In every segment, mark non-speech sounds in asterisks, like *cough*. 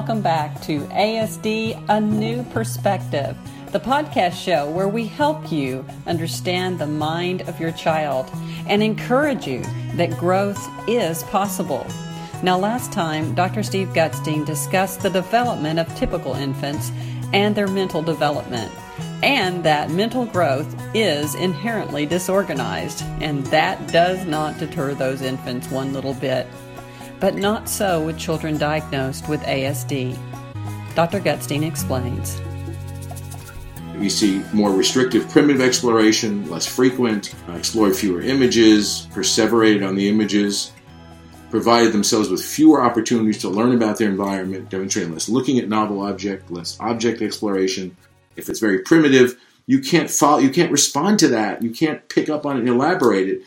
welcome back to ASD A New Perspective, the podcast show where we help you understand the mind of your child and encourage you that growth is possible. Now, last time, Dr. Steve Gutstein discussed the development of typical infants and their mental development, and that mental growth is inherently disorganized, and that does not deter those infants one little bit. But not so with children diagnosed with ASD. Dr. Gutstein explains. We see more restrictive primitive exploration, less frequent, explore fewer images, perseverated on the images, provided themselves with fewer opportunities to learn about their environment, demonstrating less looking at novel object, less object exploration. If it's very primitive, you can't follow, you can't respond to that. You can't pick up on it and elaborate it.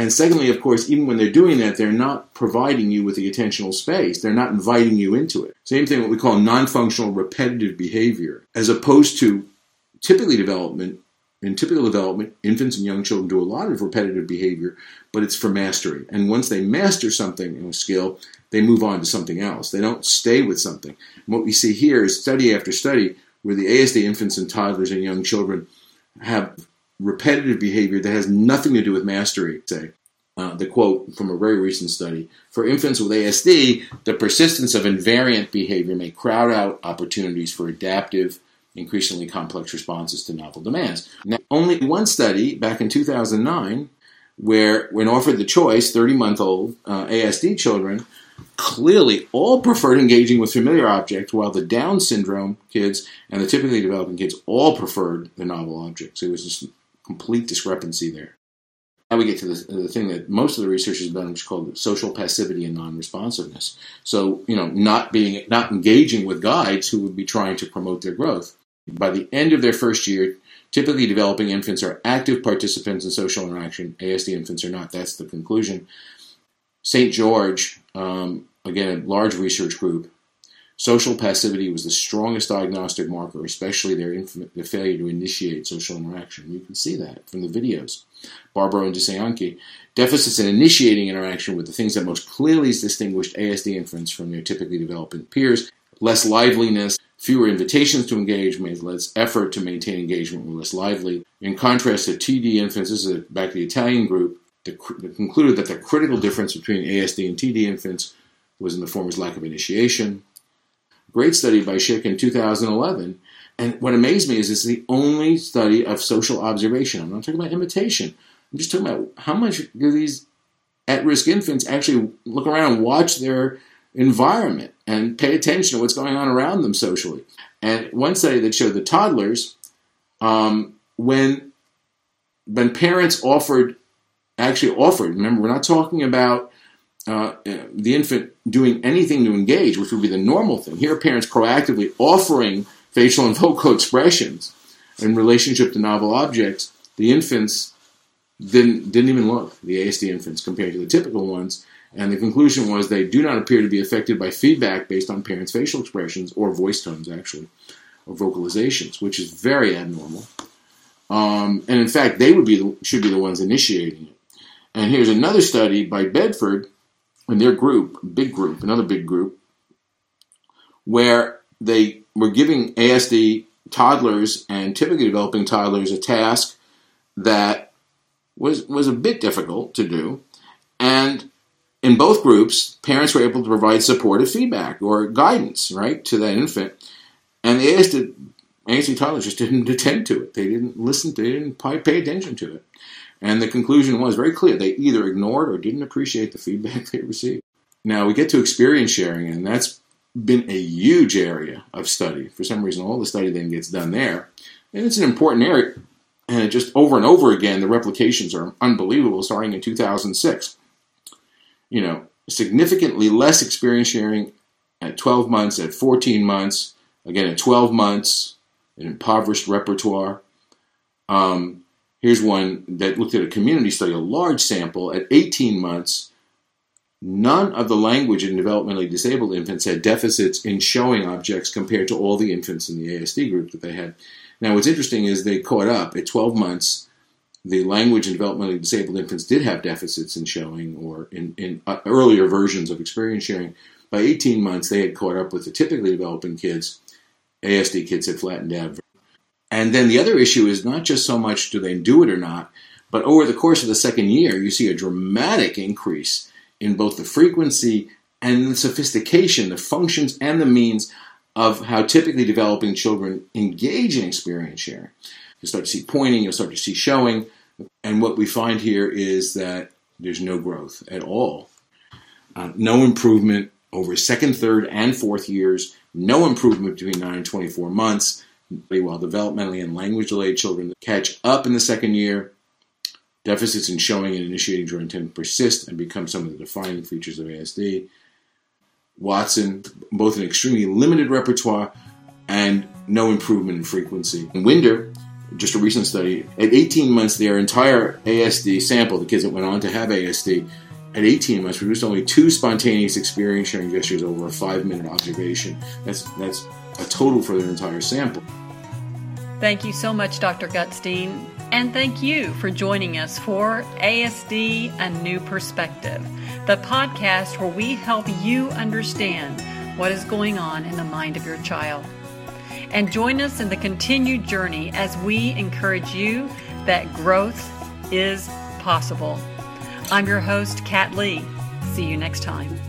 And secondly, of course, even when they're doing that, they're not providing you with the attentional space. They're not inviting you into it. Same thing, what we call non-functional repetitive behavior, as opposed to typically development in typical development, infants and young children do a lot of repetitive behavior, but it's for mastery. And once they master something in a skill, they move on to something else. They don't stay with something. And what we see here is study after study where the ASD infants and toddlers and young children have repetitive behavior that has nothing to do with mastery, say. Uh, the quote from a very recent study For infants with ASD, the persistence of invariant behavior may crowd out opportunities for adaptive, increasingly complex responses to novel demands. Now, only one study back in 2009, where when offered the choice, 30 month old uh, ASD children clearly all preferred engaging with familiar objects, while the Down syndrome kids and the typically developing kids all preferred the novel objects. It was just complete discrepancy there. Now we get to the, the, thing that most of the research has done, which is called social passivity and non-responsiveness. So, you know, not being, not engaging with guides who would be trying to promote their growth. By the end of their first year, typically developing infants are active participants in social interaction. ASD infants are not. That's the conclusion. St. George, um, again, a large research group, social passivity was the strongest diagnostic marker, especially their, inf- their failure to initiate social interaction. You can see that from the videos. Barbaro and Dissanayake, deficits in initiating interaction with the things that most clearly distinguished ASD infants from their typically developing peers, less liveliness, fewer invitations to engage, made less effort to maintain engagement, were less lively. In contrast to TD infants, this is back to the Italian group, concluded that the critical difference between ASD and TD infants was in the former's lack of initiation. Great study by Schick in 2011. And what amazed me is it's the only study of social observation. I'm not talking about imitation. I'm just talking about how much do these at-risk infants actually look around and watch their environment and pay attention to what's going on around them socially. And one study that showed the toddlers, um, when when parents offered actually offered. Remember, we're not talking about uh, the infant doing anything to engage, which would be the normal thing. Here, parents proactively offering facial and vocal expressions in relationship to novel objects. The infants didn't didn't even look. The ASD infants compared to the typical ones. And the conclusion was they do not appear to be affected by feedback based on parents' facial expressions or voice tones, actually, or vocalizations, which is very abnormal. Um, and in fact, they would be the, should be the ones initiating it. And here's another study by Bedford and their group, big group, another big group, where they were giving ASD toddlers and typically developing toddlers a task that was was a bit difficult to do. And in both groups, parents were able to provide supportive feedback or guidance, right, to that infant. And the ASD, ASD toddlers just didn't attend to it. They didn't listen. They didn't pay attention to it. And the conclusion was very clear. They either ignored or didn't appreciate the feedback *laughs* they received. Now we get to experience sharing, and that's been a huge area of study. For some reason, all the study then gets done there. And it's an important area. And just over and over again, the replications are unbelievable, starting in 2006. You know, significantly less experience sharing at 12 months, at 14 months, again at 12 months, an impoverished repertoire. Um, Here's one that looked at a community study, a large sample at 18 months. None of the language in developmentally disabled infants had deficits in showing objects compared to all the infants in the ASD group that they had. Now, what's interesting is they caught up at 12 months. The language in developmentally disabled infants did have deficits in showing or in, in uh, earlier versions of experience sharing, by 18 months, they had caught up with the typically developing kids. ASD kids had flattened out. And then the other issue is not just so much do they do it or not, but over the course of the second year, you see a dramatic increase in both the frequency and the sophistication, the functions and the means of how typically developing children engage in experience sharing. You'll start to see pointing, you'll start to see showing, and what we find here is that there's no growth at all. Uh, no improvement over second, third, and fourth years, no improvement between 9 and 24 months, while developmentally and language delayed children catch up in the second year. Deficits in showing and initiating tend to persist and become some of the defining features of ASD. Watson, both an extremely limited repertoire and no improvement in frequency. And Winder, just a recent study, at 18 months, their entire ASD sample, the kids that went on to have ASD, at 18 months produced only two spontaneous experience sharing gestures over a five minute observation. That's, that's a total for their entire sample. Thank you so much, Dr. Gutstein. And thank you for joining us for ASD A New Perspective, the podcast where we help you understand what is going on in the mind of your child. And join us in the continued journey as we encourage you that growth is possible. I'm your host, Kat Lee. See you next time.